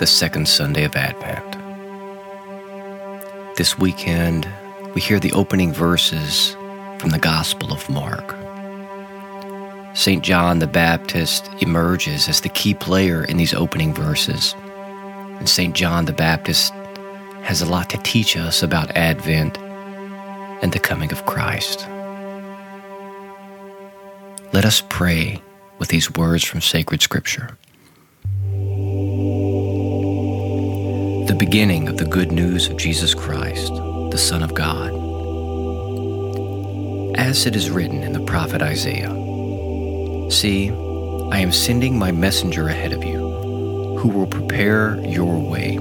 the second Sunday of Advent. This weekend, we hear the opening verses from the Gospel of Mark. St. John the Baptist emerges as the key player in these opening verses. And St. John the Baptist has a lot to teach us about Advent and the coming of Christ. Let us pray with these words from sacred scripture. The beginning of the good news of Jesus Christ, the Son of God. As it is written in the prophet Isaiah See, I am sending my messenger ahead of you, who will prepare your way.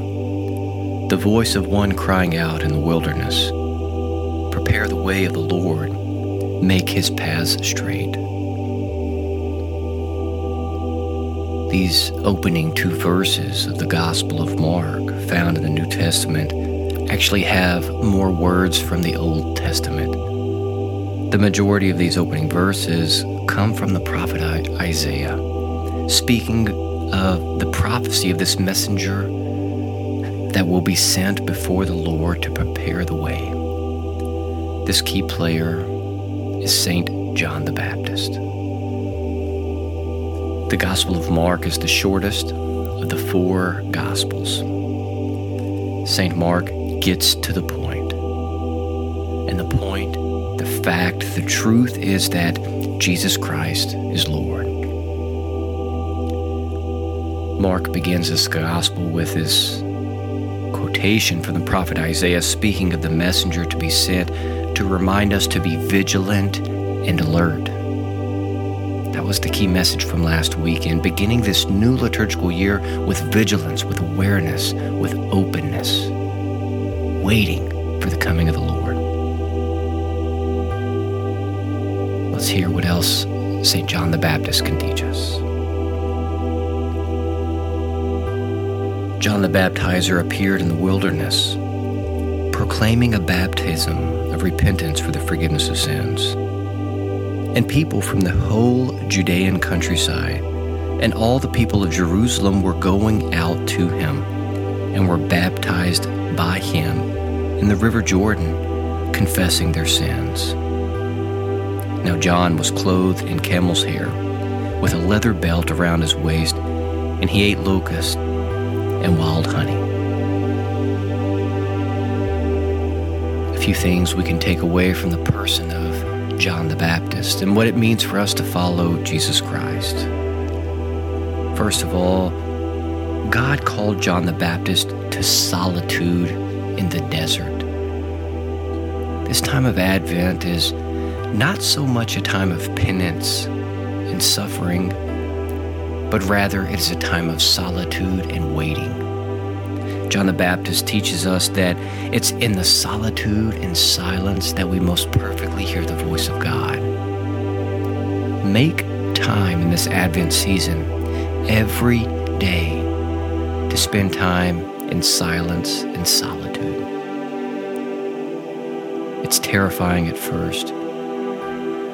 The voice of one crying out in the wilderness Prepare the way of the Lord, make his paths straight. These opening two verses of the Gospel of Mark, found in the New Testament, actually have more words from the Old Testament. The majority of these opening verses come from the prophet Isaiah, speaking of the prophecy of this messenger that will be sent before the Lord to prepare the way. This key player is Saint John the Baptist. The Gospel of Mark is the shortest of the four Gospels. St. Mark gets to the point. And the point, the fact, the truth is that Jesus Christ is Lord. Mark begins this Gospel with this quotation from the prophet Isaiah speaking of the messenger to be sent to remind us to be vigilant and alert was the key message from last week. weekend, beginning this new liturgical year with vigilance, with awareness, with openness, waiting for the coming of the Lord. Let's hear what else St. John the Baptist can teach us. John the Baptizer appeared in the wilderness, proclaiming a baptism of repentance for the forgiveness of sins and people from the whole Judean countryside and all the people of Jerusalem were going out to him and were baptized by him in the river Jordan, confessing their sins. Now John was clothed in camel's hair, with a leather belt around his waist, and he ate locusts and wild honey. A few things we can take away from the person of John the Baptist and what it means for us to follow Jesus Christ. First of all, God called John the Baptist to solitude in the desert. This time of Advent is not so much a time of penance and suffering, but rather it is a time of solitude and waiting. John the Baptist teaches us that it's in the solitude and silence that we most perfectly hear the voice of God. Make time in this Advent season every day to spend time in silence and solitude. It's terrifying at first,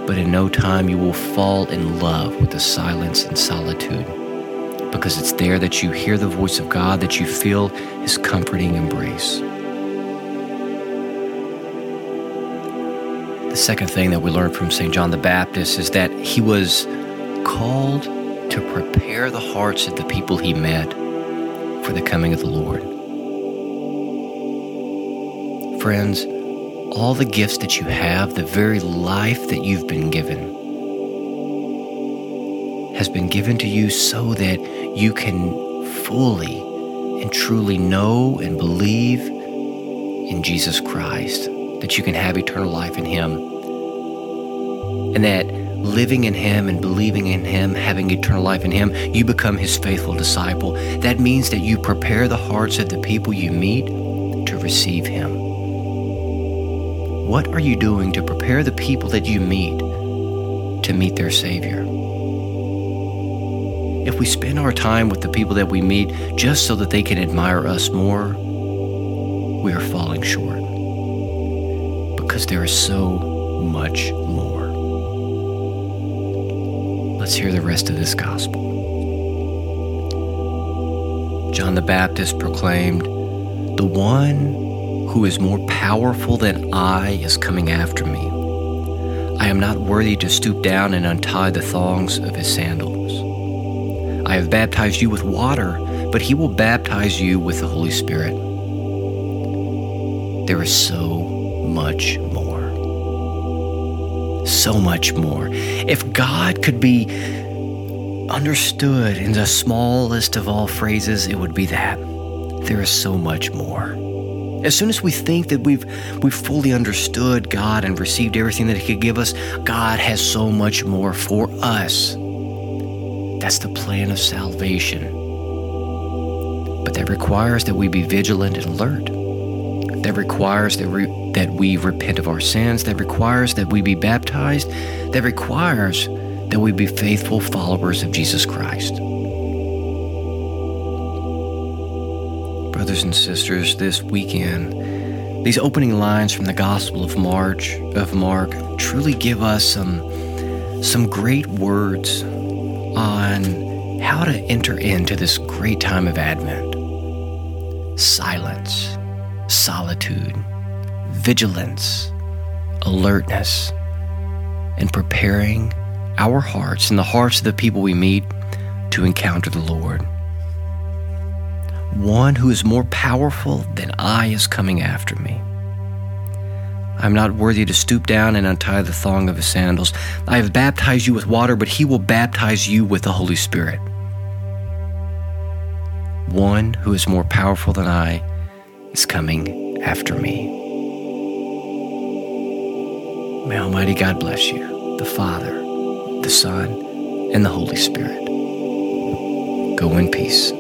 but in no time you will fall in love with the silence and solitude because it's there that you hear the voice of God, that you feel His comforting embrace. The second thing that we learn from St. John the Baptist is that he was called to prepare the hearts of the people he met for the coming of the Lord. Friends, all the gifts that you have, the very life that you've been given, has been given to you so that you can fully and truly know and believe in Jesus Christ, that you can have eternal life in Him, and that living in Him and believing in Him, having eternal life in Him, you become His faithful disciple. That means that you prepare the hearts of the people you meet to receive Him. What are you doing to prepare the people that you meet to meet their Savior? If we spend our time with the people that we meet just so that they can admire us more, we are falling short. Because there is so much more. Let's hear the rest of this gospel. John the Baptist proclaimed, The one who is more powerful than I is coming after me. I am not worthy to stoop down and untie the thongs of his sandals. I have baptized you with water, but he will baptize you with the Holy Spirit. There is so much more. So much more. If God could be understood in the smallest of all phrases, it would be that. There is so much more. As soon as we think that we've we've fully understood God and received everything that He could give us, God has so much more for us. That's the plan of salvation. But that requires that we be vigilant and alert. That requires that, we that we repent of our sins. That requires that we be baptized. That requires that we be faithful followers of Jesus Christ. Brothers and sisters, this weekend, these opening lines from the Gospel of March of Mark truly give us some some great words on how to enter into this great time of Advent. Silence, solitude, vigilance, alertness, and preparing our hearts and the hearts of the people we meet to encounter the Lord. One who is more powerful than I is coming after me. I am not worthy to stoop down and untie the thong of his sandals. I have baptized you with water, but he will baptize you with the Holy Spirit. One who is more powerful than I is coming after me. May Almighty God bless you, the Father, the Son, and the Holy Spirit. Go in peace.